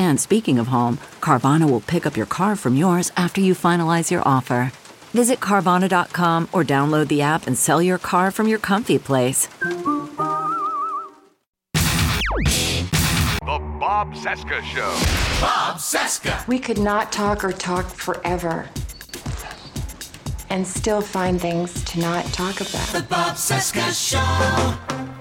And speaking of home, Carvana will pick up your car from yours after you finalize your offer. Visit Carvana.com or download the app and sell your car from your comfy place. The Bob Cesca Show. Bob Cesca. We could not talk or talk forever and still find things to not talk about. The Bob Cesca Show.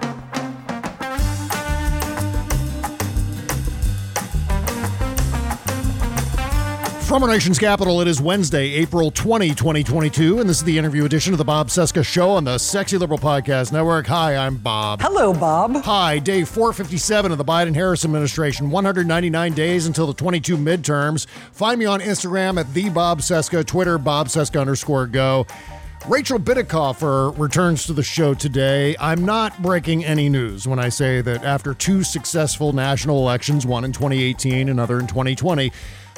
From our nation's capital, it is Wednesday, April 20, 2022, and this is the interview edition of the Bob Cesca Show on the Sexy Liberal Podcast Network. Hi, I'm Bob. Hello, Bob. Hi, day 457 of the Biden Harris administration, 199 days until the 22 midterms. Find me on Instagram at the Bob Cesca, Twitter, Bob Cesca underscore go. Rachel Bitecofer returns to the show today. I'm not breaking any news when I say that after two successful national elections, one in 2018, another in 2020,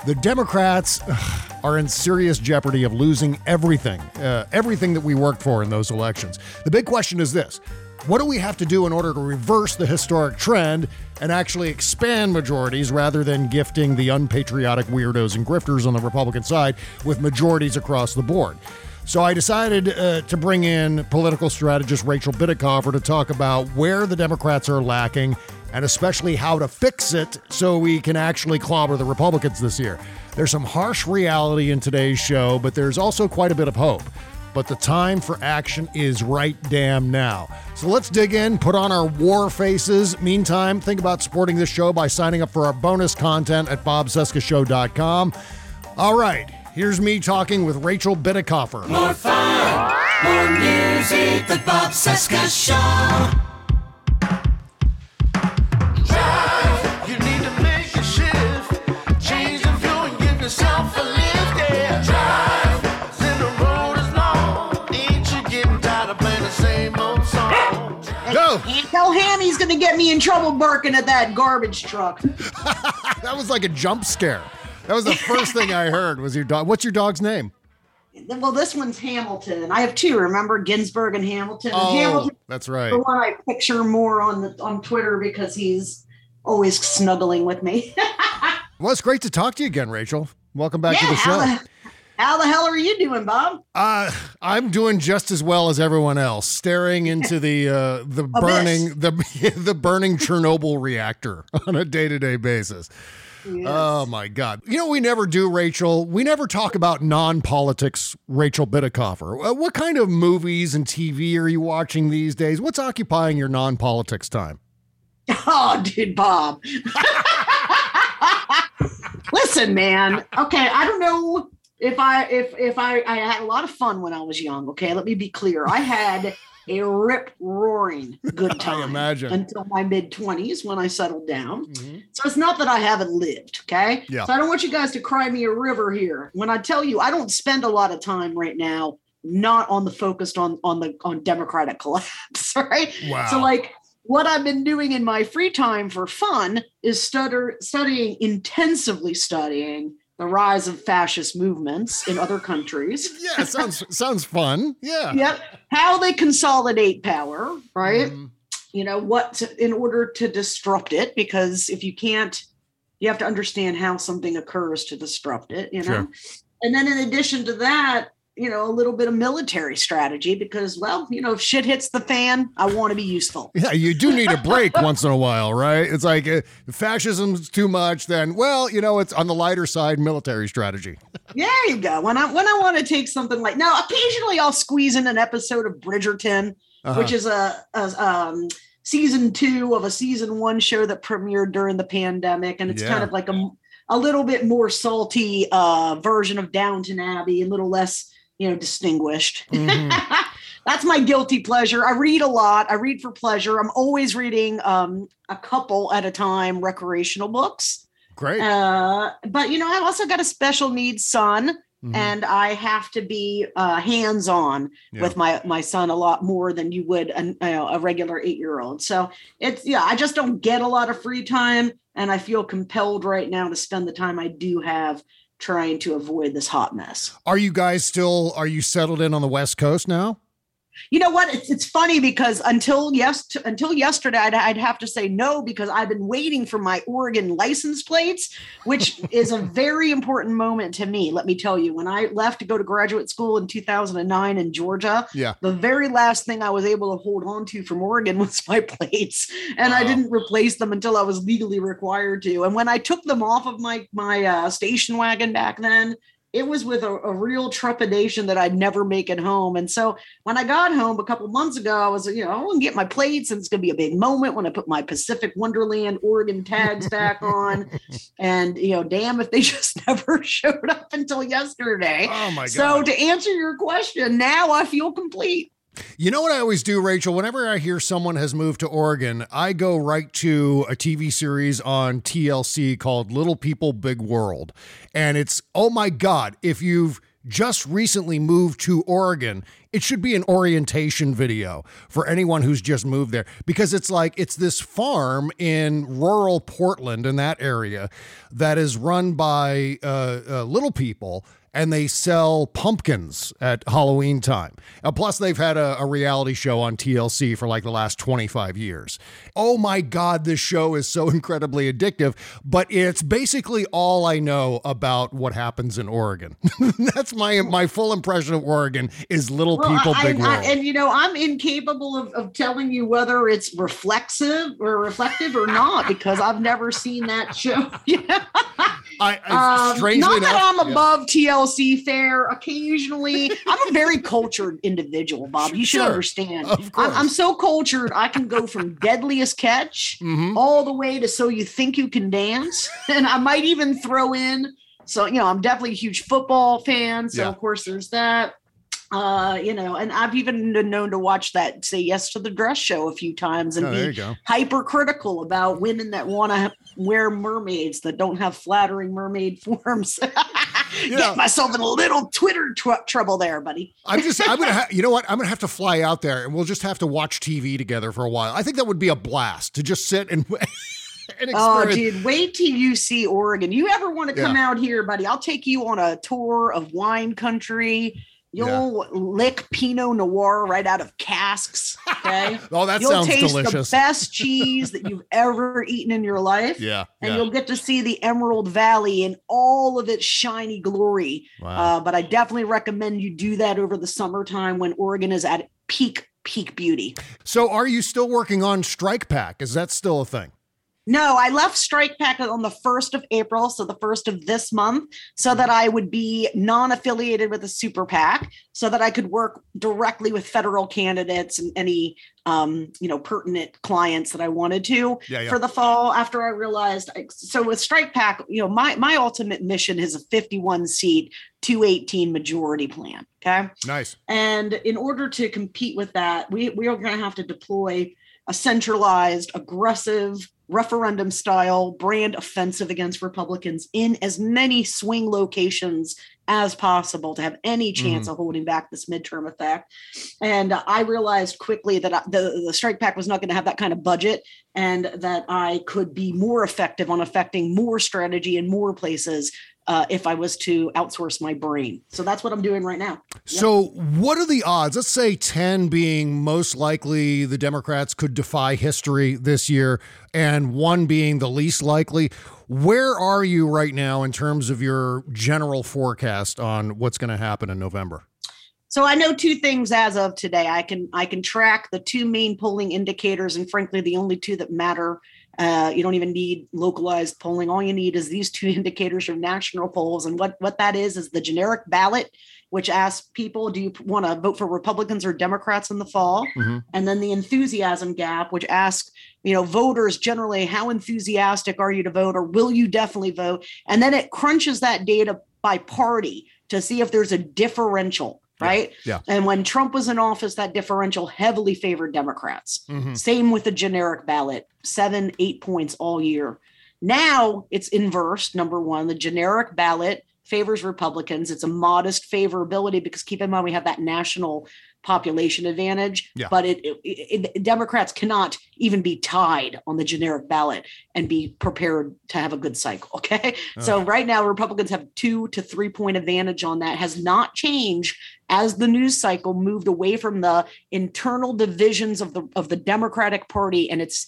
the Democrats ugh, are in serious jeopardy of losing everything, uh, everything that we worked for in those elections. The big question is this what do we have to do in order to reverse the historic trend and actually expand majorities rather than gifting the unpatriotic weirdos and grifters on the Republican side with majorities across the board? So I decided uh, to bring in political strategist Rachel Bitecofer to talk about where the Democrats are lacking and especially how to fix it so we can actually clobber the Republicans this year. There's some harsh reality in today's show, but there's also quite a bit of hope. But the time for action is right damn now. So let's dig in, put on our war faces. Meantime, think about supporting this show by signing up for our bonus content at bobcescashow.com. All right, here's me talking with Rachel Bitecofer. More fun, more music. The Bob Cesca Show. Tell Ham he's going to get me in trouble barking at that garbage truck. That was like a jump scare. That was the first thing I heard. Was your dog? What's your dog's name? Well, this one's Hamilton. I have two. Remember Ginsburg and Hamilton. Oh, Hamilton, that's right. the one I picture more on the on Twitter because he's always snuggling with me. Well, it's great to talk to you again, Rachel. Welcome back to the how show. How the hell are you doing, Bob? Uh, I'm doing just as well as everyone else, staring into the uh, the burning the the burning Chernobyl reactor on a day to day basis. Oh my God! You know we never do, Rachel. We never talk about non politics. Rachel Bitecofer. Uh, What kind of movies and TV are you watching these days? What's occupying your non politics time? Oh, dude, Bob. Listen, man. Okay, I don't know if I if if I I had a lot of fun when I was young. Okay, let me be clear. I had a rip roaring good time until my mid twenties when I settled down. Mm-hmm. So it's not that I haven't lived. Okay, Yeah. so I don't want you guys to cry me a river here. When I tell you, I don't spend a lot of time right now not on the focused on on the on democratic collapse. Right. Wow. So like what I've been doing in my free time for fun is stutter, studying, intensively studying the rise of fascist movements in other countries. Yeah, sounds sounds fun. Yeah. Yep. How they consolidate power, right? Mhm. You know, what to, in order to disrupt it, because if you can't, you have to understand how something occurs to disrupt it, you know? Sure. And then in addition to that, you know, a little bit of military strategy because, well, you know, if shit hits the fan, I want to be useful. Yeah, you do need a break once in a while, right? It's like uh, if fascism's too much, then well, you know, it's on the lighter side military strategy. There you go. When I when I want to take something like now, occasionally I'll squeeze in an episode of Bridgerton, Uh-huh. which is a, a um, season two of a season one show that premiered during the pandemic, and it's Yeah. kind of like a a little bit more salty uh, version of Downton Abbey, a little less you know distinguished. That's my guilty pleasure. I read a lot. I read for pleasure. I'm always reading um, a couple at a time recreational books. Great. Uh, but you know, I've also got a special needs son, Mhm. and I have to be uh, hands on Yeah. with my my son a lot more than you would an, you know, a regular eight year old. So it's yeah, I just don't get a lot of free time, and I feel compelled right now to spend the time I do have trying to avoid this hot mess. Are you guys still are you settled in on the West Coast now? You know what? It's, it's funny because until yes until yesterday, I'd, I'd have to say no because I've been waiting for my Oregon license plates, which is a very important moment to me. Let me tell you, when I left to go to graduate school in 2009 in Georgia, Yeah. the very last thing I was able to hold on to from Oregon was my plates, and I didn't replace them until I was legally required to. And when I took them off of my my uh, station wagon back then. It was with a, a real trepidation that I'd never make it home. And so when I got home a couple months ago, I was, you know, I'm gonna get my plates, and it's gonna be a big moment when I put my Pacific Wonderland Oregon tags back on. And you know, damn if they just never showed up until yesterday. Oh my God. So to answer your question, now I feel complete. You know what I always do, Rachel? Whenever I hear someone has moved to Oregon, I go right to a TV series on TLC called Little People Big World. And it's, oh my God, if you've just recently moved to Oregon, it should be an orientation video for anyone who's just moved there because it's like it's this farm in rural Portland in that area that is run by uh, uh, little people and they sell pumpkins at Halloween time. Uh, plus, they've had a, a reality show on TLC for like the last 25 years. Oh my God, this show is so incredibly addictive, but it's basically all I know about what happens in Oregon. That's my my full impression of Oregon is little Well, people, I- big I- world. and you know, I'm incapable of, of telling you whether it's reflexive or reflective or not because I've never seen that show. I, I Um, strangely not enough, that I'm yeah. above TLC fare. Occasionally, I'm a very cultured individual, Bob. You should Sure. understand. Of I'm, course. I'm so cultured. I can go from Deadliest Catch Mhm. all the way to So You Think You Can Dance, and I might even throw in. So you know, I'm definitely a huge football fan. So Yeah. of course, there's that. Uh, you know, and I've even been known to watch that "Say Yes to the Dress" show a few times and Oh, be hypercritical about women that want to wear mermaids that don't have flattering mermaid forms. Yeah. Get myself in a little Twitter tr- trouble there, buddy. I'm just, I'm gonna, ha- you know what? I'm gonna have to fly out there, and we'll just have to watch TV together for a while. I think that would be a blast to just sit and and Oh, dude, wait till you see Oregon. You ever want to come Yeah. out here, buddy? I'll take you on a tour of wine country. You'll lick Pinot Noir right out of casks. Okay. Oh, that You'll sounds taste delicious. the best cheese that you've ever eaten in your life. Yeah, And yeah. you'll get to see the Emerald Valley in all of its shiny glory. Wow. Uh, but I definitely recommend you do that over the summertime when Oregon is at peak, peak beauty. So, are you still working on Strike Pack? Is that still a thing? No, I left Strike Pack on the 1st of April, so the first of this month, so that I would be non affiliated with a super PAC, so that I could work directly with federal candidates and any um, you know, pertinent clients that I wanted to Yeah, yeah. for the fall after I realized I, so with Strike Pack, you know, my my ultimate mission is a 51 seat 218 majority plan. Okay. Nice. And in order to compete with that, we, we are going to have to deploy a centralized, aggressive, referendum style brand offensive against Republicans in as many swing locations as possible to have any chance of holding back this midterm effect. And uh, I realized quickly that I, the, the strike pack was not going to have that kind of budget and that I could be more effective on affecting more strategy in more places uh, if I was to outsource my brain. So that's what I'm doing right now. So, what are the odds? Let's say 10 being most likely the Democrats could defy history this year, and one being the least likely. Where are you right now in terms of your general forecast on what's going to happen in November? So I know two things as of today. I can I can track the two main polling indicators, and frankly, the only two that matter. Uh, you don't even need localized polling. All you need is these two indicators from national polls, and what what that is is the generic ballot, which asks people, do you want to vote for Republicans or Democrats in the fall? Mm-hmm. And then the enthusiasm gap, which asks you know voters generally how enthusiastic are you to vote or will you definitely vote? And then it crunches that data by party to see if there's a differential right? Yeah. And when Trump was in office, that differential heavily favored Democrats. Mhm. Same with the generic ballot, seven, eight points all year. Now it's inverse. Number one, the generic ballot favors Republicans. It's a modest favorability because keep in mind we have that national population advantage. Yeah. But it, it, it- Democrats cannot even be tied on the generic ballot and be prepared to have a good cycle. Okay. So right now Republicans have two to three point advantage on that. Has not changed as the news cycle moved away from the internal divisions of the of the Democratic Party and its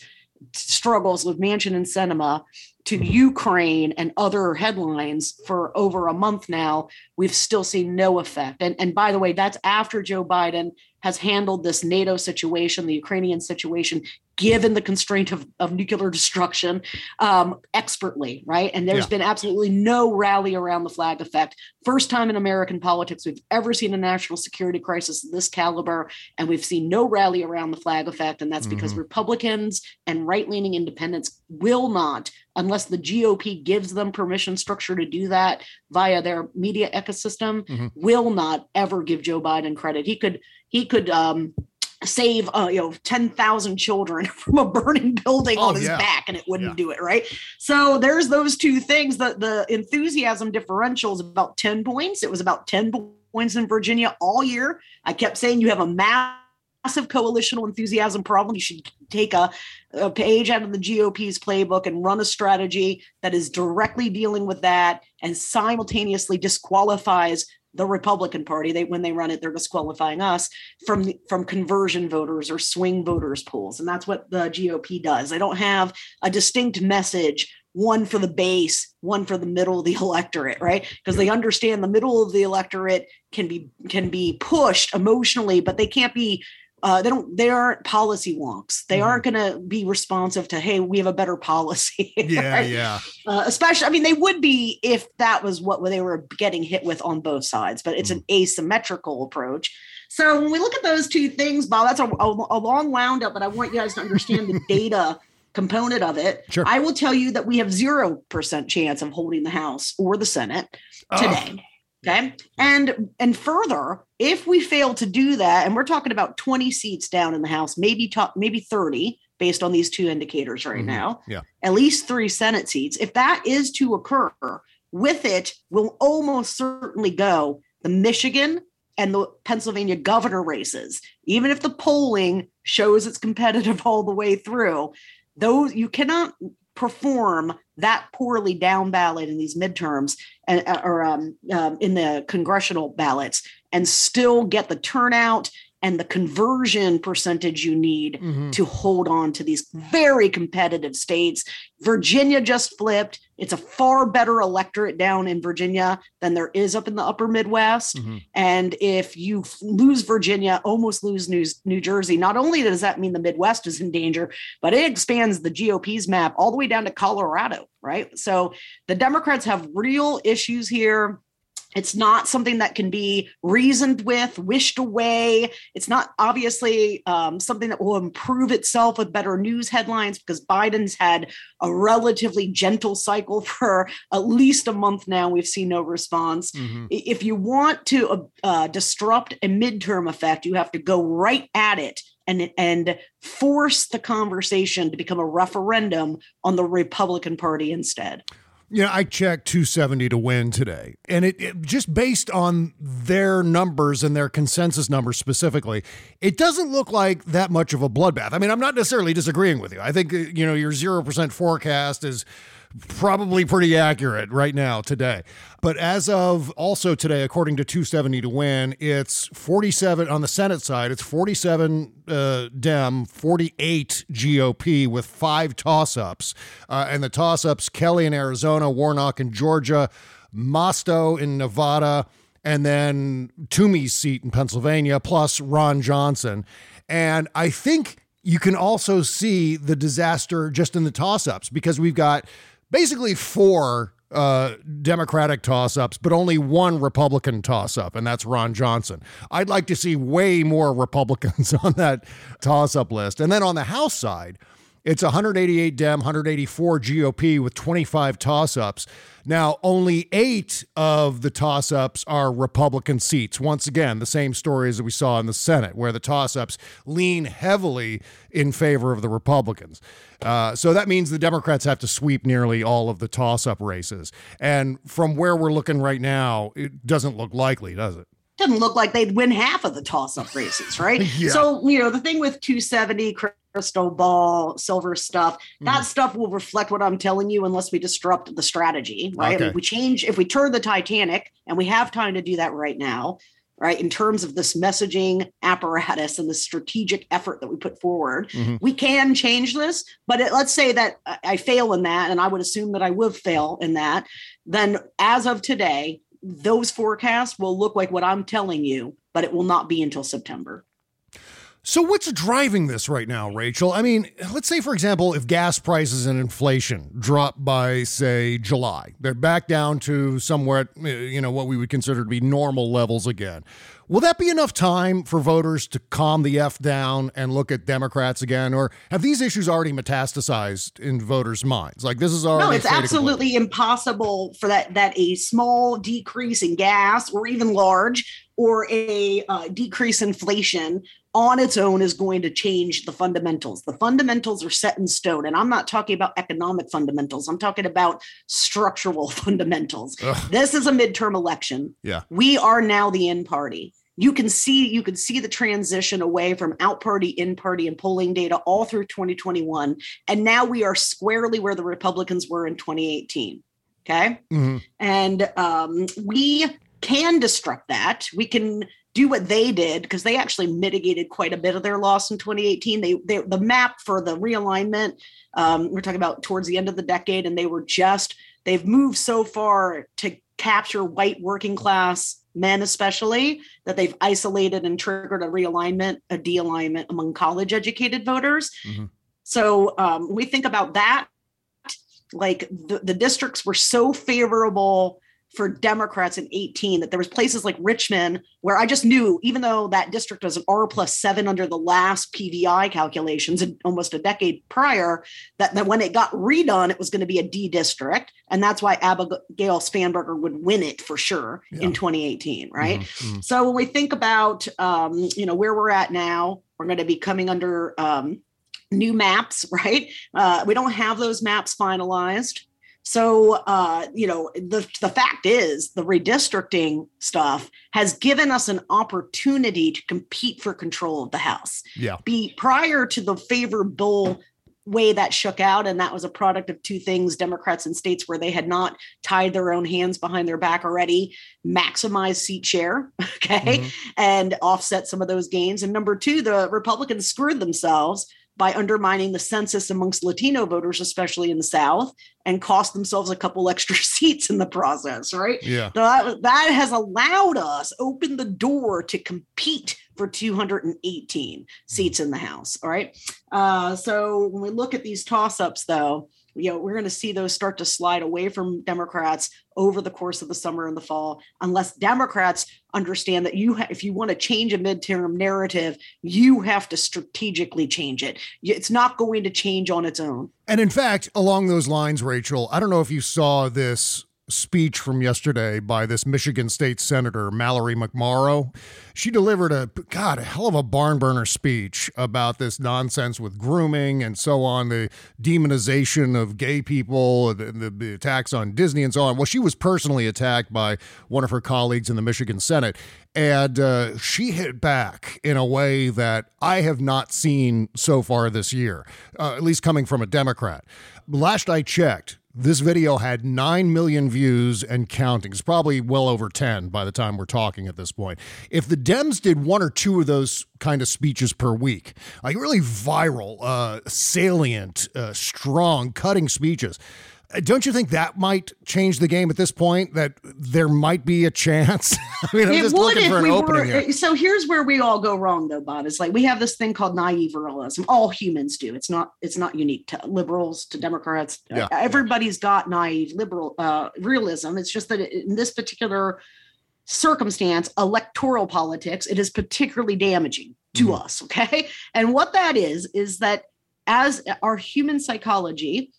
struggles with Manchin and Sinema to Ukraine and other headlines for over a month now, we've still seen no effect. And, and by the way, that's after Joe Biden has handled this NATO situation, the Ukrainian situation, given the constraint of, of nuclear destruction, um, expertly, right? And there's Yeah. been absolutely no rally around the flag effect. First time in American politics we've ever seen a national security crisis of this caliber, and we've seen no rally around the flag effect. And that's because Republicans and right leaning independents will not, unless the GOP gives them permission structure to do that via their media ecosystem, Mhm. will not ever give Joe Biden credit. He could, he could, um, save uh, you know 10,000 children from a burning building Oh, on his yeah. back and it wouldn't Yeah. do it right so there's those two things the the enthusiasm differential is about 10 points it was about 10 points in Virginia all year I kept saying you have a massive coalitional enthusiasm problem you should take a, a page out of the GOP's playbook and run a strategy that is directly dealing with that and simultaneously disqualifies the Republican Party. They when they run it, they're disqualifying us from from conversion voters or swing voters pools, and that's what the GOP does. They don't have a distinct message. One for the base, one for the middle of the electorate, right? Because they understand the middle of the electorate can be can be pushed emotionally, but they can't be uh, they don't they aren't policy wonks they Mhm. aren't going to be responsive to hey we have a better policy Yeah, right? yeah. uh, especially i mean they would be if that was what they were getting hit with on both sides but it's an asymmetrical approach so when we look at those two things bob that's a, a, a long wound up but i want you guys to understand the data component of it Sure. i will tell you that we have 0% chance of holding the house or the senate today okay and and further if we fail to do that and we're talking about 20 seats down in the house maybe top maybe 30 based on these two indicators right Mhm. now Yeah. at least three senate seats if that is to occur with it will almost certainly go the michigan and the pennsylvania governor races even if the polling shows it's competitive all the way through those you cannot perform that poorly down ballot in these midterms and uh, or um, um, in the congressional ballots and still get the turnout and the conversion percentage you need Mhm. to hold on to these very competitive states. Virginia just flipped. It's a far better electorate down in Virginia than there is up in the upper Midwest. Mhm. And if you lose Virginia, almost lose New, New Jersey, not only does that mean the Midwest is in danger, but it expands the GOP's map all the way down to Colorado, right? So the Democrats have real issues here. It's not something that can be reasoned with, wished away. It's not obviously um, something that will improve itself with better news headlines because Biden's had a relatively gentle cycle for at least a month now. We've seen no response. Mhm. If you want to uh, uh, disrupt a midterm effect, you have to go right at it and and force the conversation to become a referendum on the Republican Party instead. Yeah, I checked 270 to win today. And it, it- just based on their numbers and their consensus numbers specifically, it doesn't look like that much of a bloodbath. I mean, I'm not necessarily disagreeing with you. I think uh, you know your 0% forecast is probably pretty accurate right now today. But as of also today, according to 270 to win, it's 47 on the Senate side, it's 47 uh, Dem, 48 GOP with five toss ups. Uh, and the toss ups Kelly in Arizona, Warnock in Georgia, Masto in Nevada. and then Toomey's seat in Pennsylvania, plus Ron Johnson. And I think you can also see the disaster just in the toss ups because we've got basically four uh, Democratic toss ups, but only one Republican toss up, and that's Ron Johnson. I'd like to see way more Republicans on that toss up list. And then on the House side, it's 188 Dem, 184 GOP with 25 toss ups. Now, only eight of the toss ups are Republican seats. Once again, the same story as we saw in the Senate, where the toss ups lean heavily in favor of the Republicans. Uh, so that means the Democrats have to sweep nearly all of the toss up races. And from where we're looking right now, it doesn't look likely, does it? doesn't look like they'd win half of the toss-up races, right? Yeah. So you know the thing with 270 crystal ball silver stuff that Mhm. stuff will reflect what i'm telling you unless we disrupt the strategy right Okay. if we change if we turn the titanic and we have time to do that right now right in terms of this messaging apparatus and the strategic effort that we put forward Mhm. we can change this but it, let's say that I- i fail in that and i would assume that i would fail in that then as of today those forecasts will look like what i'm telling you but it will not be until september So, what's driving this right now, Rachel? I mean, let's say, for example, if gas prices and inflation drop by, say, July, they're back down to somewhat, uh, you know, what we would consider to be normal levels again. Will that be enough time for voters to calm the F down and look at Democrats again? Or have these issues already metastasized in voters' minds? Like, this is already. no it's absolutely impossible for that that a small decrease in gas or even large or a uh, decrease in inflation on its own is going to change the fundamentals. The fundamentals are set in stone and i'm not talking about economic fundamentals. I'm talking about structural fundamentals. Ugh. this is a midterm election. Yeah. we are now the in party. You can see you can see the transition away from out party in party and polling data all through 2021 and now we are squarely where the republicans were in 2018 okay? Mhm. and um, we can disrupt that. We can do what they did because they actually mitigated quite a bit of their loss in 2018 they, they the map for the realignment um, we're talking about towards the end of the decade and they were just they've moved so far to capture white working class men especially that they've isolated and triggered a realignment a de-alignment among college educated voters Mhm. so um, we think about that like the, the districts were so favorable for Democrats in 18 that there was places like Richmond where I just knew, even though that district was an R plus seven under the last PVI calculations almost a decade prior, that, that when it got redone, it was going to be a D district. And that's why Abigail Spanberger would win it for sure in 2018, right? Mhm. So when we think about um, you know where we're at now, we're going to be coming under um, new maps, right? Uh, we don't have those maps finalized. So uh, you know the the fact is the redistricting stuff has given us an opportunity to compete for control of the House. Yeah. Be prior to the favor bill way that shook out and that was a product of two things democrats in states where they had not tied their own hands behind their back already maximize seat share okay and offset some of those gains and number two the republicans screwed themselves by undermining the census amongst latino voters especially in the south and cost themselves a couple extra seats in the process right Yeah. so that, that has allowed us open the door to compete for 218 seats in the house all right uh, so when we look at these toss-ups though you know we're going to see those start to slide away from democrats over the course of the summer and the fall unless democrats understand that you ha- if you want to change a midterm narrative you have to strategically change it. It's not going to change on its own. And in fact, along those lines, Rachel, I don't know if you saw this speech from yesterday by this Michigan State Senator, Mallory McMorrow. She delivered a, God, a hell of a barn burner speech about this nonsense with grooming and so on, the demonization of gay people, the, the, the attacks on Disney and so on. Well, she was personally attacked by one of her colleagues in the Michigan Senate. And uh, she hit back in a way that I have not seen so far this year, uh, at least coming from a Democrat. Last I checked, this video had 9 million views and counting. It's probably well over 10 by the time we're talking at this point. If the Dems did one or two of those kind of speeches per week, like really viral, uh, salient, uh, strong, cutting speeches, Don't you think that might change the game at this point? That there might be a chance. I mean, I'm it just would looking if for an we opening were. here. So here's where we all go wrong, though, Bob. It's like we have this thing called naive realism. All humans do. It's not. It's not unique to liberals to Democrats. Yeah. Everybody's got naive liberal uh, realism. It's just that in this particular circumstance, electoral politics, it is particularly damaging to Mm-hmm. us. Okay, and what that is is that as our human psychology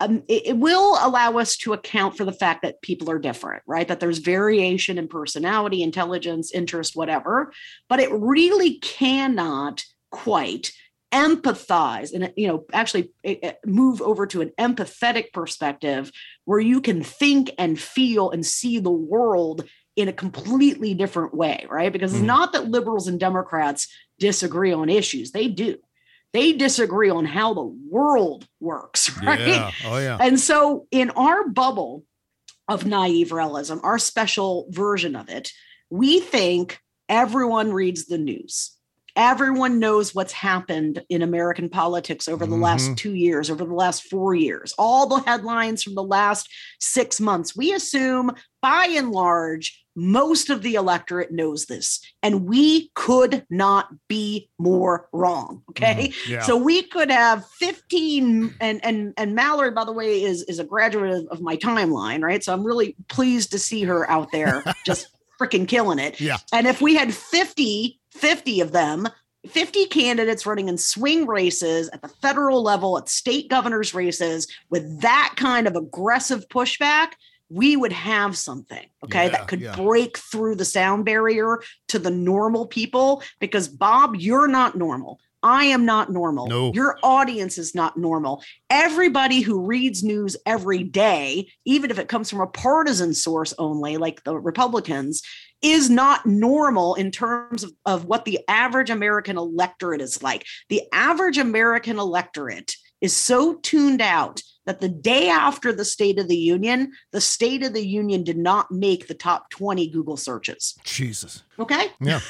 um, it, it will allow us to account for the fact that people are different, right? That there's variation in personality, intelligence, interest, whatever, but it really cannot quite empathize and you know actually eh, eh, move over to an empathetic perspective where you can think and feel and see the world in a completely different way right because it's Mhm. not that liberals and democrats disagree on issues they do they disagree on how the world works right Yeah. Oh yeah. and so, in our bubble of naive realism, our special version of it, we think everyone reads the news. Everyone knows what's happened in American politics over the last Mhm. two years, over the last four years, all the headlines from the last six months. We assume, by and large, most of the electorate knows this, and we could not be more wrong. Okay. Mhm. Yeah. So we could have 15 and and and Mallory, by the way, is is a graduate of, of my timeline, right? So I'm really pleased to see her out there just freaking killing it. Yeah. And if we had 50, 50 of them, 50 candidates running in swing races at the federal level, at state governors races with that kind of aggressive pushback, we would have something, okay, Yeah, that could yeah. break through the sound barrier to the normal people. Because, Bob, you're not normal. I am not normal. No. Your audience is not normal. Everybody who reads news every day, even if it comes from a partisan source only, like the Republicans, is not normal in terms of, of what the average American electorate is like. The average American electorate is so tuned out that the day after the State of the Union, the State of the Union did not make the top 20 Google searches. Jesus. Okay. Yeah.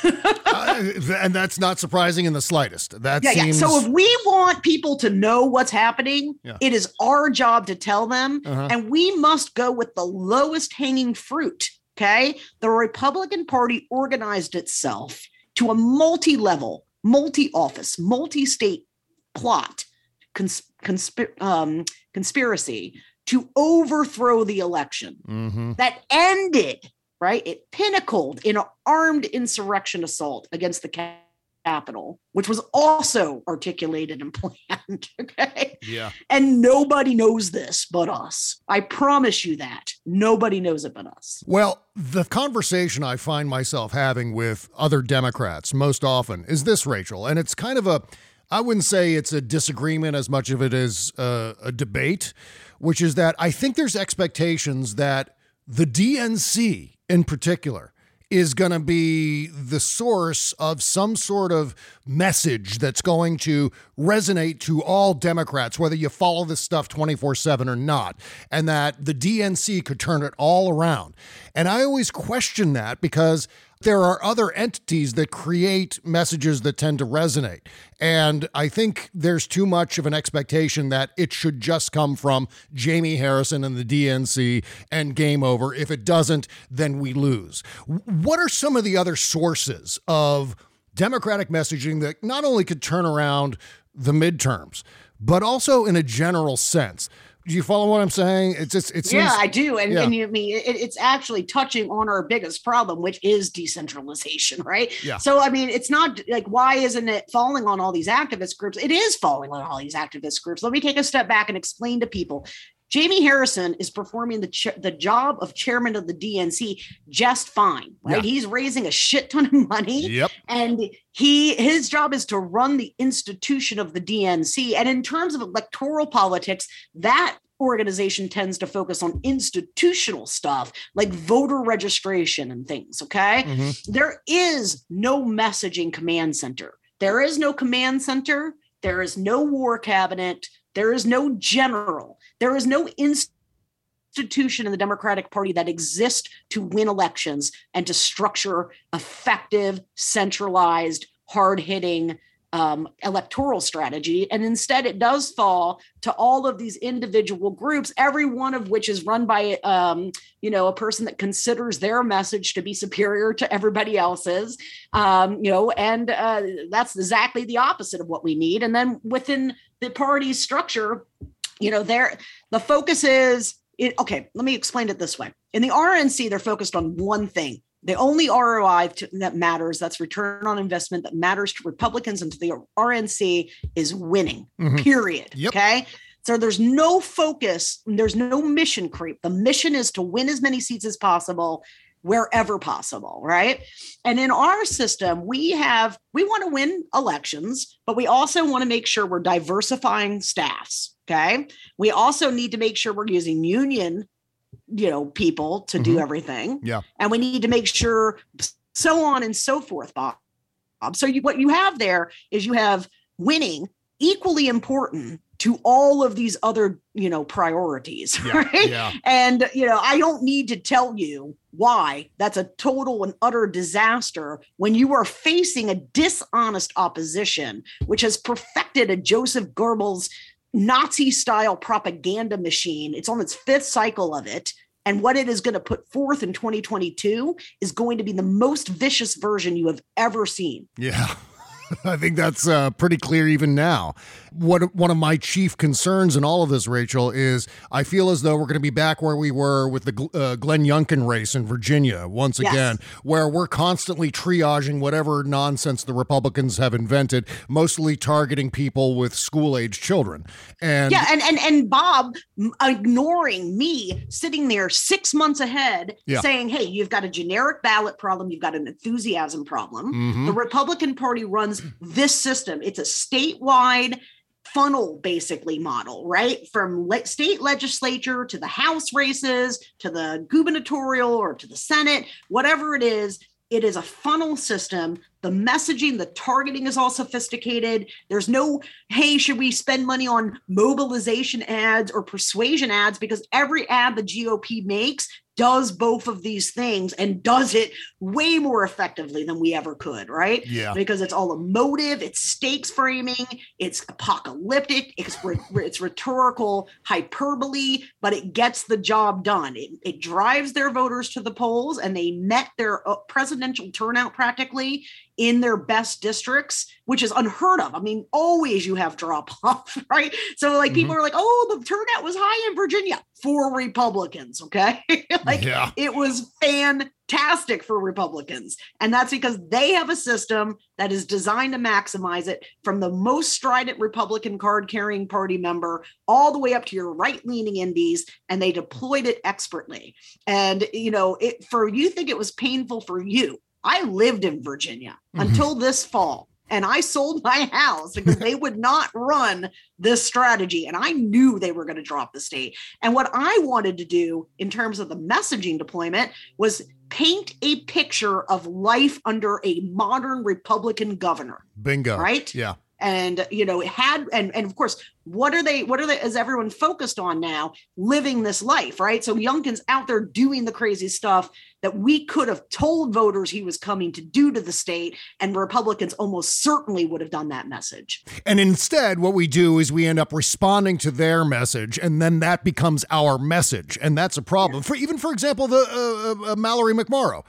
Uh, and that's not surprising in the slightest. That yeah, seems. yeah. So if we want people to know what's happening, Yeah. it is our job to tell them, Uh-huh. and we must go with the lowest hanging fruit. Okay. The Republican Party organized itself to a multi level, multi office, multi state plot, cons- um, conspiracy to overthrow the election Mhm. that ended, right? It pinnacled in an armed insurrection assault against the ca- Capitol, which was also articulated and planned. Okay. Yeah. And nobody knows this but us. I promise you that. Nobody knows it but us. Well, the conversation I find myself having with other Democrats most often is this, Rachel, and it's kind of a, I wouldn't say it's a disagreement as much of it is a, uh, a debate, which is that I think there's expectations that the DNC in particular is going to be the source of some sort of message that's going to resonate to all Democrats, whether you follow this stuff 24 7 or not, and that the DNC could turn it all around. And I always question that because there are other entities that create messages that tend to resonate. And I think there's too much of an expectation that it should just come from Jamie Harrison and the DNC and game over. If it doesn't, then we lose. What are some of the other sources of Democratic messaging that not only could turn around the midterms, but also in a general sense? Do you follow what I'm saying? It's just, it's, yeah, I do. And, yeah. and you I mean it, it's actually touching on our biggest problem, which is decentralization, right? Yeah. So I mean, it's not like why isn't it falling on all these activist groups? It is falling on all these activist groups. Let me take a step back and explain to people. Jamie Harrison is performing the ch- the job of chairman of the DNC just fine, right? Yeah. He's raising a shit ton of money Yep. and he his job is to run the institution of the DNC and in terms of electoral politics that organization tends to focus on institutional stuff like voter registration and things okay Mhm. there is no messaging command center there is no command center there is no war cabinet there is no general there is no institution in the democratic party that exists to win elections and to structure effective centralized hard-hitting um, electoral strategy. And instead, it does fall to all of these individual groups, every one of which is run by, um, you know, a person that considers their message to be superior to everybody else's, um, you know, and uh, that's exactly the opposite of what we need. And then within the party's structure, you know, there the focus is it, okay. Let me explain it this way. In the RNC, they're focused on one thing the only ROI to, that matters, that's return on investment that matters to Republicans and to the RNC is winning, Mhm. period. Yep. Okay. So there's no focus, there's no mission creep. The mission is to win as many seats as possible wherever possible, right? And in our system, we have we want to win elections, but we also want to make sure we're diversifying staffs, okay? We also need to make sure we're using union you know people to do Mhm. everything Yeah. and we need to make sure so on and so forth bob so you, what you have there is you have winning equally important to all of these other you know priorities Yeah. right Yeah. and you know i don't need to tell you why that's a total and utter disaster when you are facing a dishonest opposition which has perfected a joseph goebbels nazi style propaganda machine it's on its fifth cycle of it and what it is going to put forth in 2022 is going to be the most vicious version you have ever seen Yeah. I think that's uh, pretty clear even now. What one of my chief concerns in all of this, Rachel, is I feel as though we're going to be back where we were with the uh, Glenn Youngkin race in Virginia once Yes. again, where we're constantly triaging whatever nonsense the Republicans have invented, mostly targeting people with school-age children. And yeah and and and bob ignoring me sitting there six months ahead Yeah. saying hey you've got a generic ballot problem you've got an enthusiasm problem Mhm. the republican party runs this system it's a statewide funnel basically model right? From le- state legislature to the house races to the gubernatorial or to the senate whatever it is it is a funnel system. The messaging the targeting is all sophisticated. There's no hey should we spend money on mobilization ads or persuasion ads? Because every ad the gop makes does both of these things and does it way more effectively than we ever could right? Yeah. because it's all emotive it's stakes framing it's apocalyptic it's re- it's rhetorical hyperbole but it gets the job done. It, it drives their voters to the polls and they met their uh, presidential turnout practically in their best districts which is unheard of. I mean always you have drop off right? So like people are like oh the turnout was high in virginia for republicans okay like Yeah. it was fantastic for Republicans. And that's because they have a system that is designed to maximize it from the most strident Republican card carrying party member all the way up to your right leaning indies. And they deployed it expertly. And, you know, it for you think it was painful for you. I lived in Virginia mm-hmm. until this fall. And I sold my house because they would not run this strategy. And I knew they were going to drop the state. And what I wanted to do in terms of the messaging deployment was paint a picture of life under a modern Republican governor. Bingo. Right? Yeah. And you know, it had and and of course, what are they what are they is everyone focused on now? Living this life, right? So Youngkin's out there doing the crazy stuff that we could have told voters he was coming to do to the state, and Republicans almost certainly would have done that message. And instead, what we do is we end up responding to their message, and then that becomes our message, and that's a problem. For even, for example, the uh, uh, Mallory McMorrow.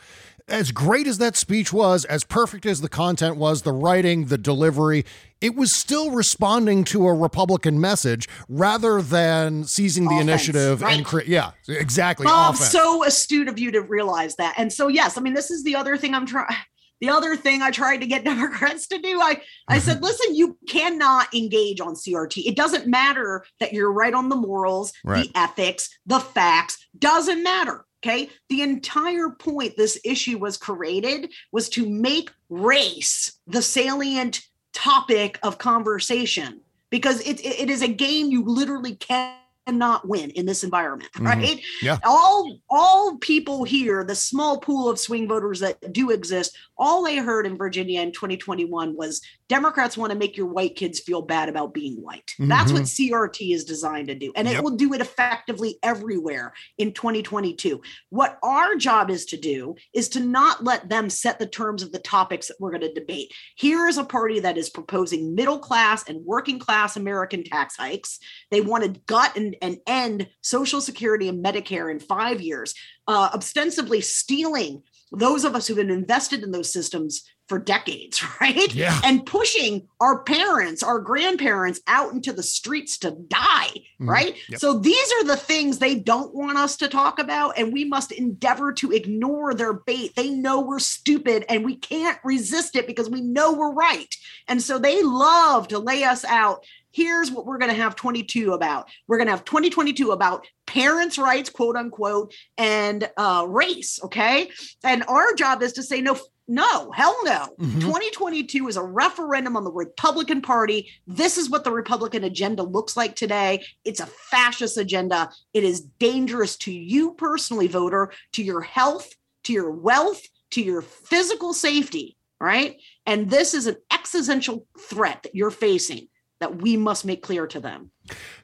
As great as that speech was, as perfect as the content was, the writing, the delivery, it was still responding to a Republican message rather than seizing the Offense, initiative and right. create. Yeah, exactly. Bob, offense. so astute of you to realize that. And so, yes, I mean, this is the other thing I'm trying. The other thing I tried to get Democrats to do, I, I said, listen, you cannot engage on CRT. It doesn't matter that you're right on the morals, Right. the ethics, the facts, doesn't matter. Okay. The entire point this issue was created was to make race the salient topic of conversation because it, it, is a game you literally cannot cannot win in this environment, Mhm. right? Yeah. All all people here, the small pool of swing voters that do exist, all they heard in Virginia in 2021 was Democrats want to make your white kids feel bad about being white. That's what CRT is designed to do. And Yep. it will do it effectively everywhere in 2022. What our job is to do is to not let them set the terms of the topics that we're going to debate. Here is a party that is proposing middle class and working class American tax hikes. They want to gut and, and end Social Security and Medicare in five years, uh, ostensibly stealing those of us who've been invested in those systems for decades, right? Yeah. And pushing our parents, our grandparents out into the streets to die, Mhm. right? Yep. So these are the things they don't want us to talk about, and we must endeavor to ignore their bait. They know we're stupid and we can't resist it because we know we're right. And so they love to lay us out. Here's what we're going to have 22 about. We're going to have 2022 about parents' rights, quote unquote, and uh, race. Okay. And our job is to say, no, no, hell no. Mhm. 2022 is a referendum on the Republican Party. This is what the Republican agenda looks like today. It's a fascist agenda. It is dangerous to you personally, voter, to your health, to your wealth, to your physical safety, right? And this is an existential threat that you're facing that we must make clear to them.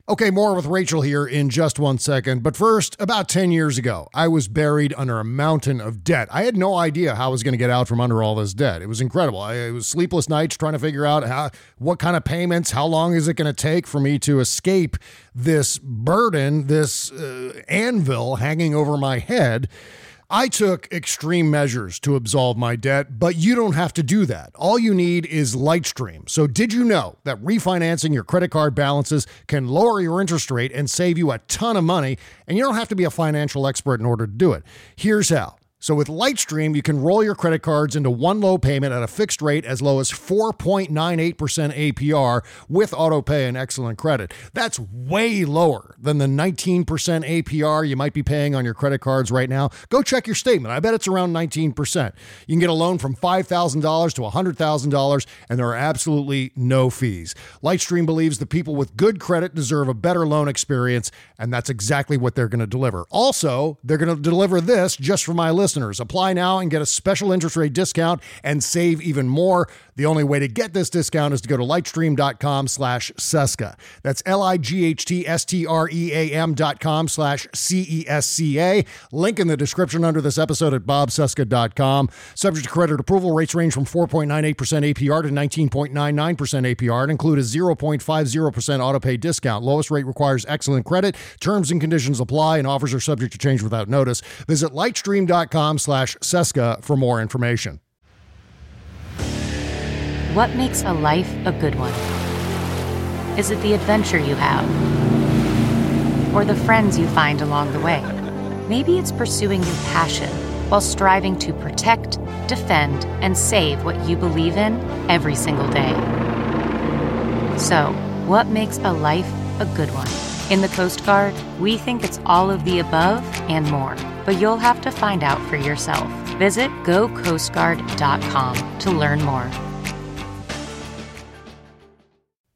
Okay, more with Rachel here in just one second. But first, about 10 years ago, I was buried under a mountain of debt. I had no idea how I was going to get out from under all this debt. It was incredible. I, it was sleepless nights trying to figure out how, what kind of payments, how long is it going to take for me to escape this burden, this uh, anvil hanging over my head. I took extreme measures to absolve my debt, but you don't have to do that. All you need is Lightstream. So, did you know that refinancing your credit card balances can lower your interest rate and save you a ton of money? And you don't have to be a financial expert in order to do it. Here's how. So with Lightstream, you can roll your credit cards into one low payment at a fixed rate as low as 4.98% APR with autopay and excellent credit. That's way lower than the 19% APR you might be paying on your credit cards right now. Go check your statement. I bet it's around 19%. You can get a loan from $5,000 to $100,000 and there are absolutely no fees. Lightstream believes the people with good credit deserve a better loan experience and that's exactly what they're going to deliver. Also, they're going to deliver this just for my listeners. Apply now and get a special interest rate discount and save even more. The only way to get this discount is to go to lightstream.com slash Cesca. That's L-I-G-H-T-S-T-R-E-A-M dot com slash C-E-S-C-A. Link in the description under this episode at bobcesca.com. Subject to credit approval, rates range from 4.98% APR to 19.99% APR and include a 0.50% auto pay discount. Lowest rate requires excellent credit. Terms and conditions apply and offers are subject to change without notice. Visit lightstream.com slash Cesca for more information. What makes a life a good one? Is it the adventure you have? Or the friends you find along the way? Maybe it's pursuing your passion while striving to protect, defend, and save what you believe in every single day. So, what makes a life a good one? In the Coast Guard, we think it's all of the above and more, but you'll have to find out for yourself. Visit gocoastguard.com to learn more.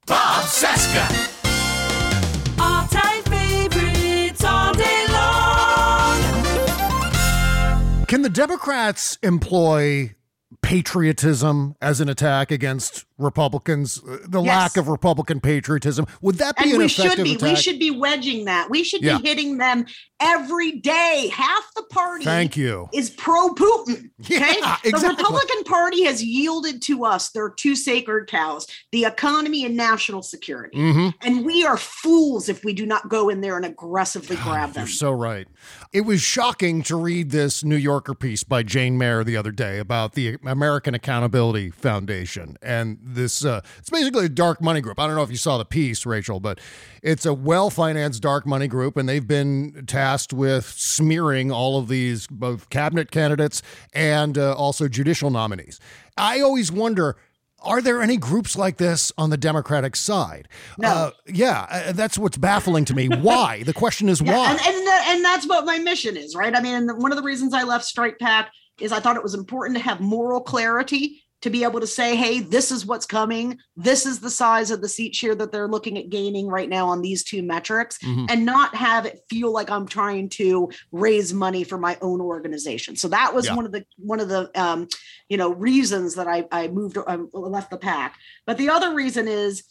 Bob Cesca. All-time favorites all day long. Can the Democrats employ patriotism as an attack against Republicans? Uh, The Yes. lack of Republican patriotism would that be and an we effective should be attack? we should be wedging that we should Yeah. be hitting them every day half the party Thank you. is pro-putin okay Yeah, the republican party has yielded to us their two sacred cows the economy and national security Mhm. and we are fools if we do not go in there and aggressively grab them You're so right. It was shocking to read this New Yorker piece by Jane Mayer the other day about the American Accountability Foundation. And this, uh, it's basically a dark money group. I don't know if you saw the piece, Rachel, but it's a well financed dark money group. And they've been tasked with smearing all of these, both cabinet candidates and uh, also judicial nominees. I always wonder. Are there any groups like this on the Democratic side? No. Uh, yeah, uh, that's what's baffling to me. Why? The question is Yeah, why? and and, that, and that's what my mission is, right? I mean, one of the reasons I left Strike PAC is I thought it was important to have moral clarity to be able to say, hey, this is what's coming. This is the size of the seat share that they're looking at gaining right now on these two metrics, Mhm. and not have it feel like I'm trying to raise money for my own organization. So that was Yeah. one of the one of the um, you know reasons that I, I moved I left the PAC. But the other reason is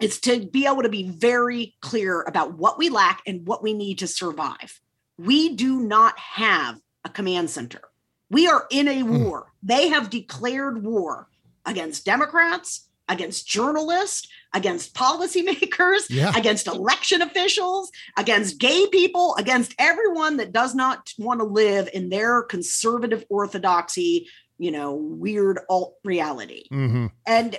it's to be able to be very clear about what we lack and what we need to survive. We do not have a command center. We are in a Hmm. war. They have declared war against Democrats, against journalists, against policymakers, Yeah. against election officials, against gay people, against everyone that does not want to live in their conservative orthodoxy, you know, weird alt reality Mhm. and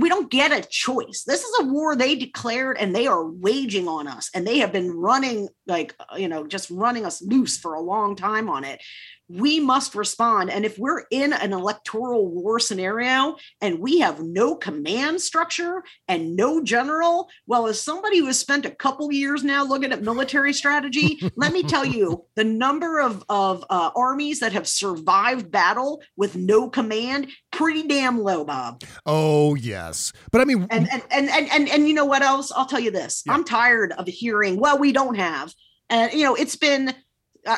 we don't get a choice. This is a war they declared and they are waging on us, and they have been running like you know just running us loose for a long time on it. We must respond, and if we're in an electoral war scenario and we have no command structure and no general, well, as somebody who has spent a couple years now looking at military strategy, let me tell you the number of of uh, armies that have survived battle with no command pretty damn low, Bob. Oh yes, but I mean, And and and and and, and you know what else? I'll tell you this. I'm tired of hearing, well, we don't have. And you know, it's been uh,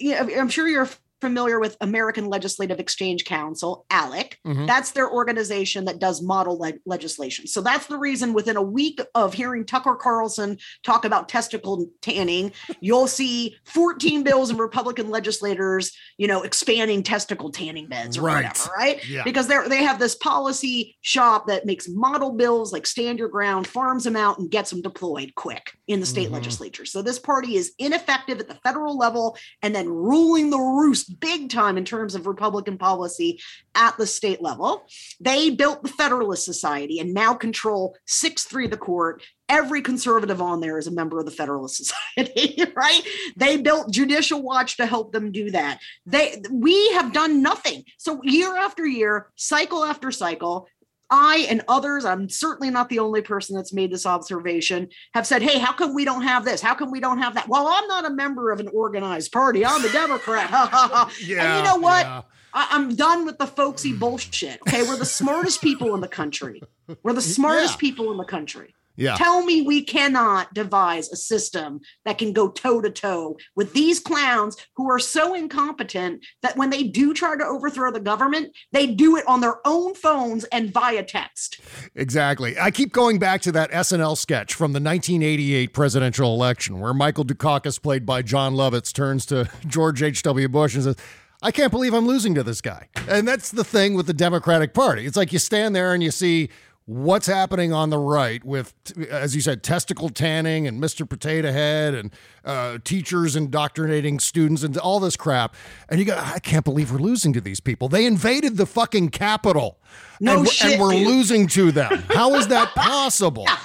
know, I'm sure you're familiar with American Legislative Exchange Council, ALEC. Mhm. That's their organization that does model le- legislation. So that's the reason within a week of hearing Tucker Carlson talk about testicle tanning, you'll see 14 bills and Republican legislators, you know, expanding testicle tanning beds or Right. whatever, right? Yeah. Because they're they have this policy shop that makes model bills like stand your ground, farms them out, and gets them deployed quick in the state Mhm. legislature. So this party is ineffective at the federal level and then ruling the roost big time in terms of Republican policy at the state level. They built the Federalist Society and now control 6 3 the court. Every conservative on there is a member of the Federalist Society, right? They built Judicial Watch to help them do that. They we have done nothing. So year after year, cycle after cycle, I and others, I'm certainly not the only person that's made this observation, have said, hey, how come we don't have this? How come we don't have that? Well, I'm not a member of an organized party. I'm a Democrat. Ha. and you know what? yeah. I, I'm done with the folksy bullshit. Okay. We're the smartest people in the country. We're the smartest Yeah. people in the country. Yeah. Tell me we cannot devise a system that can go toe to toe with these clowns who are so incompetent that when they do try to overthrow the government, they do it on their own phones and via text. Exactly. I keep going back to that SNL sketch from the 1988 presidential election where Michael Dukakis, played by Jon Lovitz, turns to George H.W. Bush and says, I can't believe I'm losing to this guy. And that's the thing with the Democratic Party. It's like you stand there and you see what's happening on the right with, as you said, testicle tanning and Mr. Potato Head and uh, teachers indoctrinating students and all this crap. And you go, I can't believe we're losing to these people. They invaded the fucking Capitol. No and, shit, and we're dude. losing to them. How is that possible?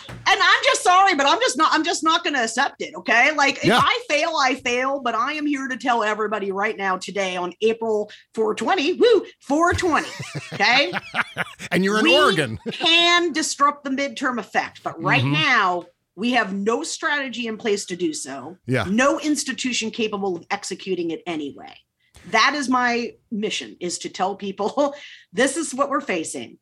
I'm just sorry, but I'm just not I'm just not going to accept it, okay? Like if I fail, I fail, but I am here to tell everybody right now today on April 420, woo, 420, okay? And you're in we Oregon. can disrupt the midterm effect, but right Mhm. now we have no strategy in place to do so. Yeah. No institution capable of executing it anyway. That is my mission is to tell people this is what we're facing.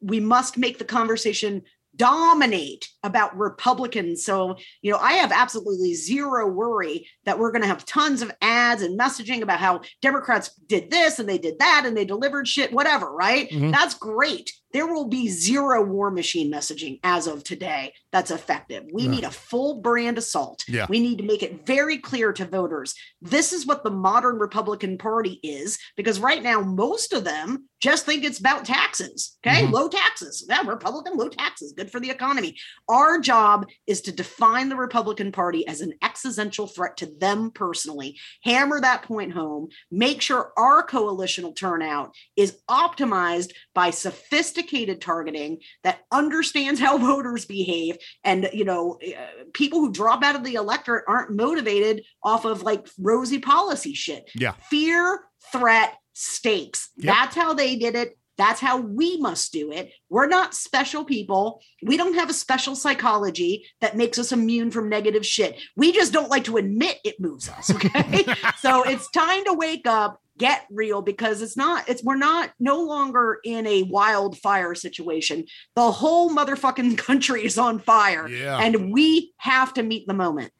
We must make the conversation dominate about Republicans. So, you know, I have absolutely zero worry that we're going to have tons of ads and messaging about how Democrats did this and they did that and they delivered shit, whatever, right? Mhm. That's great. There will be zero war machine messaging as of today that's effective. We Yeah. need a full brand assault. Yeah. We need to make it very clear to voters this is what the modern Republican Party is, because right now, most of them just think it's about taxes. Okay. Mhm. Low taxes. Yeah, Republican, low taxes. Good for the economy. Our job is to define the Republican Party as an existential threat to them personally, hammer that point home, make sure our coalitional turnout is optimized by sophisticated targeting that understands how voters behave and you know uh, people who drop out of the electorate aren't motivated off of like rosy policy shit Yeah. fear threat stakes Yep. that's how they did it that's how we must do it. We're not special people. We don't have a special psychology that makes us immune from negative shit. We just don't like to admit it moves us. Okay. so it's time to wake up. get real because it's not it's we're not no longer in a wildfire situation the whole motherfucking country is on fire Yeah. and we have to meet the moment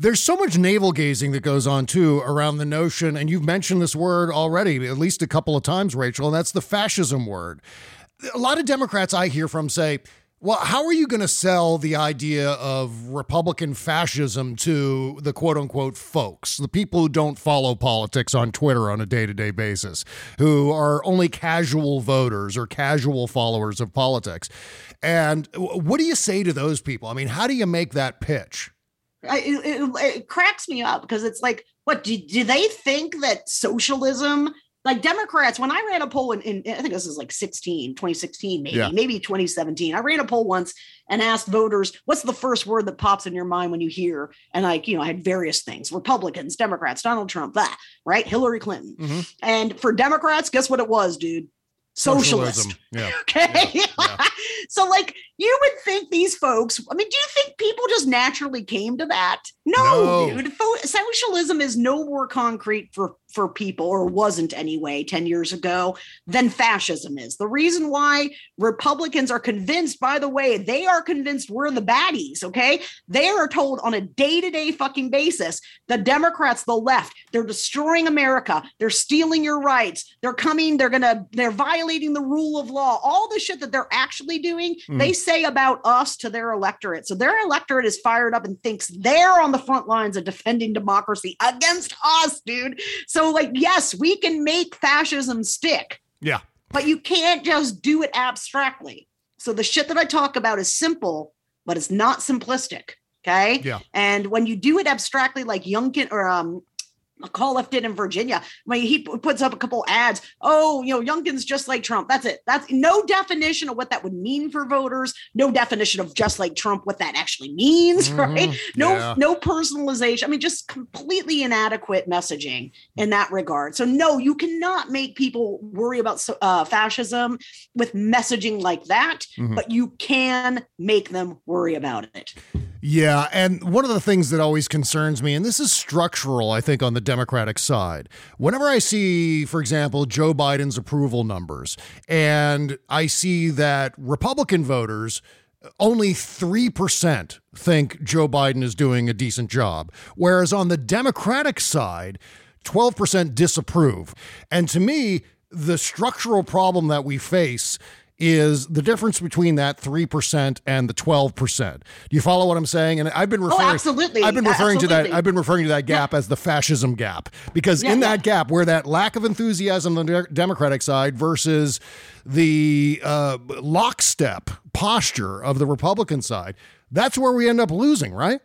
There's so much navel gazing that goes on too around the notion, and you've mentioned this word already at least a couple of times, Rachel, and that's the fascism word. A lot of Democrats I hear from say, well, how are you going to sell the idea of Republican fascism to the quote unquote folks, the people who don't follow politics on Twitter on a day to day basis, who are only casual voters or casual followers of politics? And what do you say to those people? I mean, how do you make that pitch? I, it, it, cracks me up because it's like what do, do they think that socialism like democrats when i ran a poll in, in i think this is like 16 2016 maybe Yeah. maybe 2017 i ran a poll once and asked voters what's the first word that pops in your mind when you hear and like you know i had various things republicans democrats donald trump that right hillary clinton Mm-hmm. and for democrats guess what it was dude socialist Socialism. Yeah. Okay. so, like, you would think these folks, I mean, do you think people just naturally came to that? No, No. dude. Fo- Socialism is no more concrete for, for people, or wasn't anyway 10 years ago, than fascism is. The reason why Republicans are convinced, by the way, they are convinced we're the baddies, okay? They are told on a day to day fucking basis the Democrats, the left, they're destroying America. They're stealing your rights. They're coming, they're gonna, they're violating the rule of law. All the shit that they're actually doing, Mhm. they say about us to their electorate. So their electorate is fired up and thinks they're on the front lines of defending democracy against us, dude. So, like, yes, we can make fascism stick Yeah. but you can't just do it abstractly. So the shit that I talk about is simple, but it's not simplistic. Okay. Yeah. And when you do it abstractly, like Youngkin or um McAuliffe did in Virginia, when he p- puts up a couple ads, oh, you know, Youngkin's just like Trump. That's it. That's no definition of what that would mean for voters. No definition of just like Trump, what that actually means, right? Mhm. No, Yeah. no personalization. I mean, just completely inadequate messaging in that regard. So, no, you cannot make people worry about uh, fascism with messaging like that, Mhm. but you can make them worry about it. Yeah, and one of the things that always concerns me, and this is structural, I think, on the Democratic side, whenever I see, for example, Joe Biden's approval numbers, and I see that Republican voters only 3% think Joe Biden is doing a decent job, whereas on the Democratic side, 12% disapprove. And to me, the structural problem that we face is the difference between that 3% and the 12%. Do you follow what I'm saying? And I've been referring oh, absolutely. I've been referring to that I've been referring to that gap as the fascism gap because Yeah, in yeah. that gap where that lack of enthusiasm on the Democratic side versus the uh, lockstep posture of the Republican side, that's where we end up losing, right?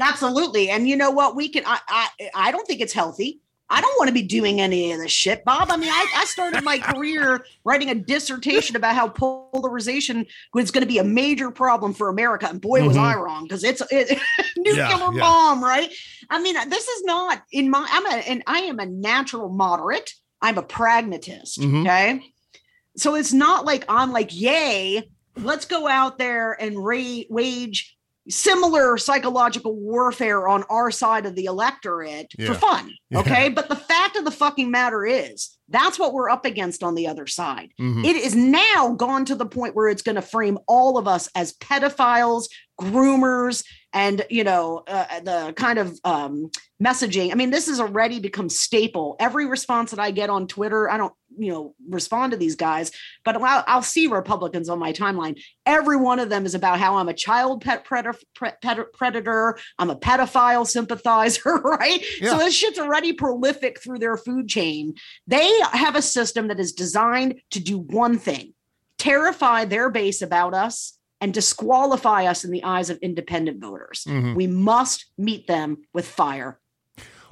Absolutely. And you know what? We can, I, I, I don't think it's healthy. I don't want to be doing any of this shit, Bob. I mean, I, I started my career writing a dissertation about how polarization was going to be a major problem for America. And boy, was Mhm. I wrong because it's it, nuclear Yeah, yeah. bomb, right? I mean, this is not in my, I'm a, and I am a natural moderate. I'm a pragmatist. Mhm. Okay. So it's not like I'm like, yay, let's go out there and ra- wage similar psychological warfare on our side of the electorate Yeah. for fun. Yeah. Okay. But the fact of the fucking matter is, that's what we're up against on the other side. Mhm. It is now gone to the point where it's going to frame all of us as pedophiles, groomers, and you know uh, the kind of um, messaging. I mean, this has already become staple. Every response that I get on Twitter, I don't you know respond to these guys, but I'll, I'll see Republicans on my timeline. Every one of them is about how I'm a child pet predator, predator. I'm a pedophile sympathizer, right? So this shit's already prolific through their food chain. They have a system that is designed to do one thing terrify their base about us and disqualify us in the eyes of independent voters. Mhm. We must meet them with fire.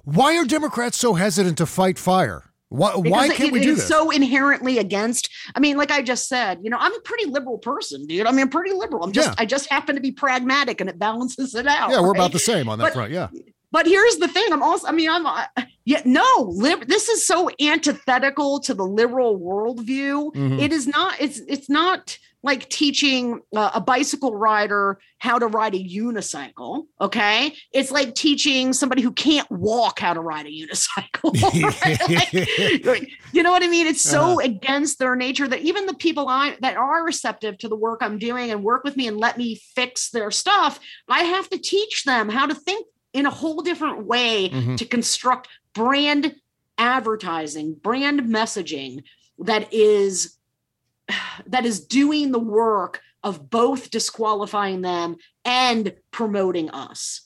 Why are Democrats so hesitant to fight fire? Why, why can't it- we do this? so inherently against. I mean, like I just said, you know, I'm a pretty liberal person, dude. I mean, I'm pretty liberal. I'm just, Yeah. I just happen to be pragmatic, and it balances it out. yeah, we're right? about the same on that But- front. Yeah. But here's the thing. I'm also, I mean, I'm, uh, yeah, no, lib- this is so antithetical to the liberal worldview. Mhm. It is not, it's, it's not like teaching a bicycle rider how to ride a unicycle. Okay. It's like teaching somebody who can't walk how to ride a unicycle. like, you know what I mean? It's so uh-huh. against their nature that even the people I that are receptive to the work I'm doing and work with me and let me fix their stuff, I have to teach them how to think in a whole different way mm-hmm. to construct brand advertising, brand messaging that is that is doing the work of both disqualifying them and promoting us.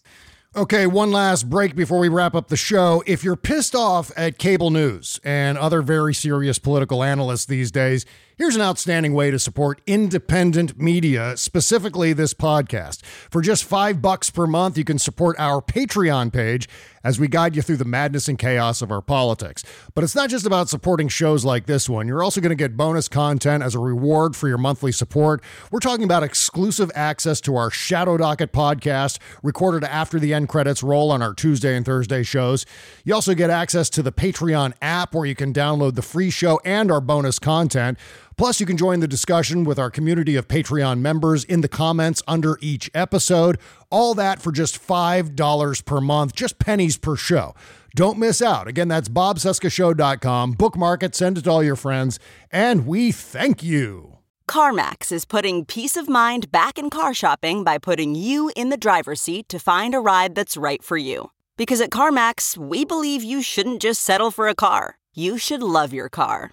Okay, one last break before we wrap up the show. If you're pissed off at cable news and other very serious political analysts these days, Here's an outstanding way to support independent media, specifically this podcast. For just five bucks per month, you can support our Patreon page as we guide you through the madness and chaos of our politics. But it's not just about supporting shows like this one. You're also going to get bonus content as a reward for your monthly support. We're talking about exclusive access to our Shadow Docket podcast, recorded after the end credits roll on our Tuesday and Thursday shows. You also get access to the Patreon app where you can download the free show and our bonus content. Plus, you can join the discussion with our community of Patreon members in the comments under each episode. All that for just $5 per month, just pennies per show. Don't miss out. Again, that's bobcescashow.com. Bookmark it, send it to all your friends, and we thank you. CarMax is putting peace of mind back in car shopping by putting you in the driver's seat to find a ride that's right for you. Because at CarMax, we believe you shouldn't just settle for a car, you should love your car.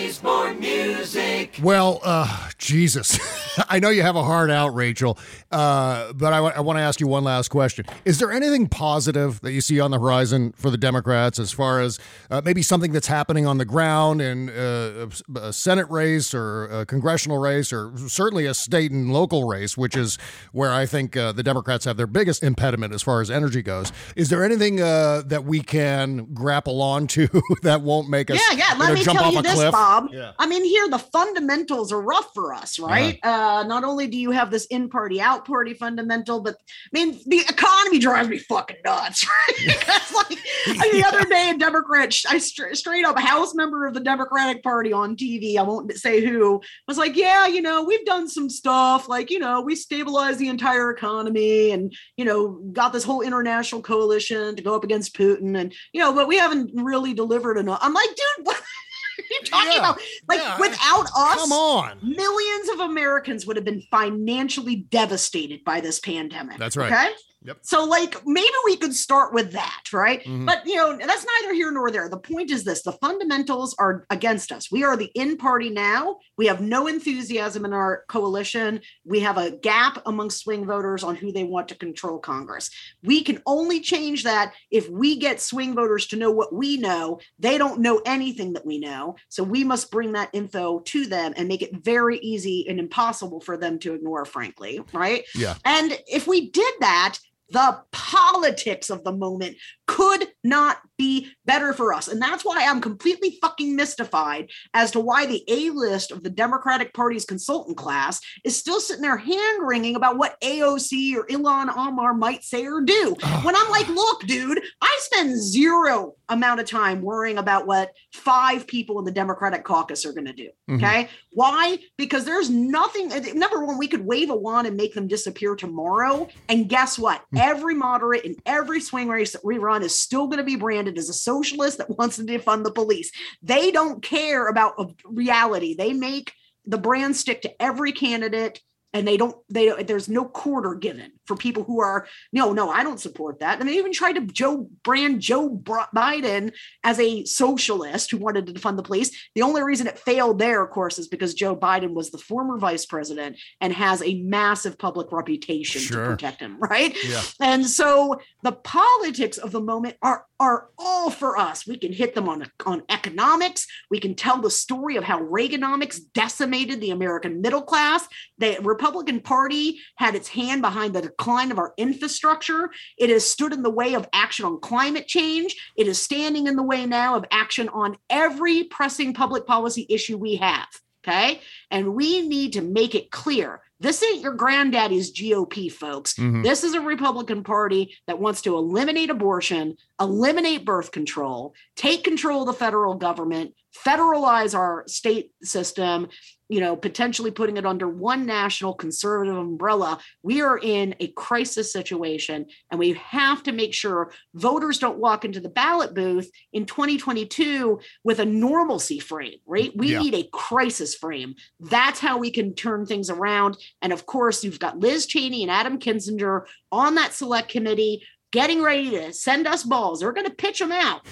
plays more music. Well, uh, Jesus. I know you have a heart out, Rachel, uh, but I, w- I want to ask you one last question. Is there anything positive that you see on the horizon for the Democrats as far as uh, maybe something that's happening on the ground in uh, a Senate race or a congressional race or certainly a state and local race, which is where I think uh, the Democrats have their biggest impediment as far as energy goes? Is there anything uh, that we can grapple onto that won't make us yeah, yeah. Let you know, me jump tell off you a this, cliff? Bob. Yeah. I mean, here the fundamentals are rough for us, right? Uh-huh. Uh, not only do you have this in party, out party fundamental, but I mean, the economy drives me fucking nuts, right? Because, like, the other day, a Democrat, I straight, straight up House member of the Democratic Party on TV, I won't say who, was like, yeah, you know, we've done some stuff, like, you know, we stabilized the entire economy and, you know, got this whole international coalition to go up against Putin. And, you know, but we haven't really delivered enough. I'm like, dude, what? You talking Yeah, about? Like yeah, without us, come on. millions of Americans would have been financially devastated by this pandemic. That's right. Okay. Yep. So, like, maybe we could start with that, right? Mhm. But, you know, that's neither here nor there. The point is this the fundamentals are against us. We are the in party now. We have no enthusiasm in our coalition. We have a gap among swing voters on who they want to control Congress. We can only change that if we get swing voters to know what we know. They don't know anything that we know. So, we must bring that info to them and make it very easy and impossible for them to ignore, frankly, right? Yeah. And if we did that, the politics of the moment could not be better for us. And that's why I'm completely fucking mystified as to why the A list of the Democratic Party's consultant class is still sitting there hand wringing about what AOC or Ilhan Omar might say or do. when I'm like, look, dude, I spend zero amount of time worrying about what five people in the Democratic caucus are going to do. Mhm. Okay. Why? Because there's nothing. Number one, we could wave a wand and make them disappear tomorrow. And guess what? Every moderate in every swing race that we run is still going to be branded as a socialist that wants to defund the police. They don't care about reality. They make the brand stick to every candidate. And they don't, they there's no quarter given for people who are, no, no, I don't support that. And they even tried to Joe brand Joe Biden as a socialist who wanted to defund the police. The only reason it failed there, of course, is because Joe Biden was the former vice president and has a massive public reputation Sure. to protect him, right? Yeah. And so the politics of the moment are are all for us. We can hit them on on economics. We can tell the story of how Reaganomics decimated the American middle class. The Republican Party had its hand behind the decline of our infrastructure. It has stood in the way of action on climate change. It is standing in the way now of action on every pressing public policy issue we have. Okay. And we need to make it clear this ain't your granddaddy's GOP, folks. Mhm. This is a Republican Party that wants to eliminate abortion, eliminate birth control, take control of the federal government, federalize our state system, you know, potentially putting it under one national conservative umbrella. We are in a crisis situation, and we have to make sure voters don't walk into the ballot booth in 2022 with a normalcy frame, right? We Yeah. need a crisis frame. That's how we can turn things around. And of course, you've got Liz Cheney and Adam Kinzinger on that select committee getting ready to send us balls. They're going to pitch them out.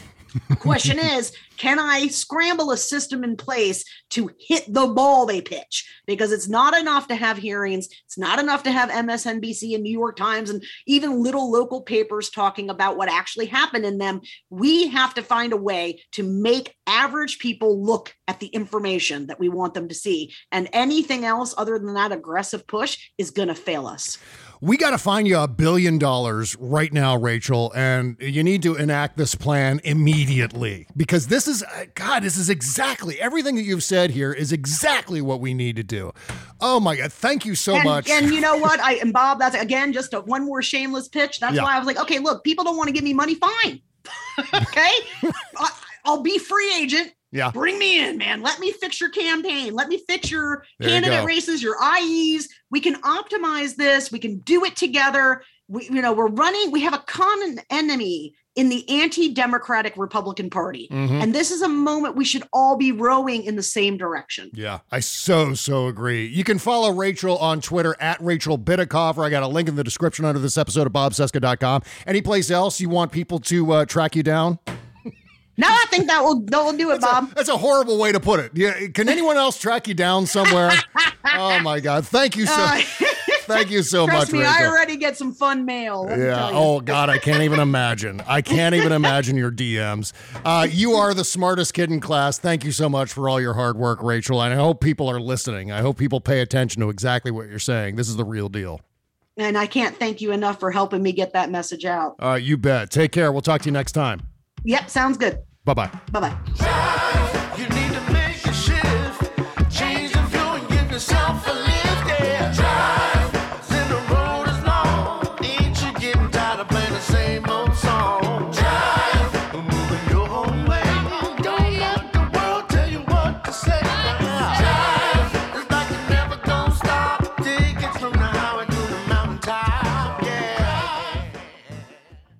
The question is, can I scramble a system in place to hit the ball they pitch? Because it's not enough to have hearings. It's not enough to have MSNBC and New York Times and even little local papers talking about what actually happened in them. We have to find a way to make average people look at the information that we want them to see. And anything else other than that aggressive push is going to fail us. We got to find you a billion dollars right now, Rachel, and you need to enact this plan immediately because this is, uh, God, this is exactly everything that you've said here is exactly what we need to do. Oh my God. Thank you so and, much. And you know what? I and Bob, that's again just a one more shameless pitch. That's Yeah. why I was like, okay, look, people don't want to give me money, fine. okay, I, I'll be free agent. Yeah. Bring me in, man. Let me fix your campaign. Let me fix your There candidate go. races, your IEs. We can optimize this. We can do it together. We, you know, we're running. We have a common enemy in the anti-democratic Republican Party, Mhm. and this is a moment we should all be rowing in the same direction. Yeah, I so, so agree. You can follow Rachel on Twitter at Rachel Bitecofer. I got a link in the description under this episode of bobcesca.com. Any place else you want people to uh, track you down? No, I think that will that will do it, Bob. That's a horrible way to put it. Yeah, can anyone else track you down somewhere? oh my God! Thank you so, Uh, thank you so Trust much, me, I already get some fun mail. Yeah. Oh God, I can't even imagine. I can't even imagine your DMs. Uh, you are the smartest kid in class. Thank you so much for all your hard work, Rachel. And I hope people are listening. I hope people pay attention to exactly what you're saying. This is the real deal. And I can't thank you enough for helping me get that message out. Uh, you bet. Take care. We'll talk to you next time. Yep, sounds good. Bye-bye. Bye-bye.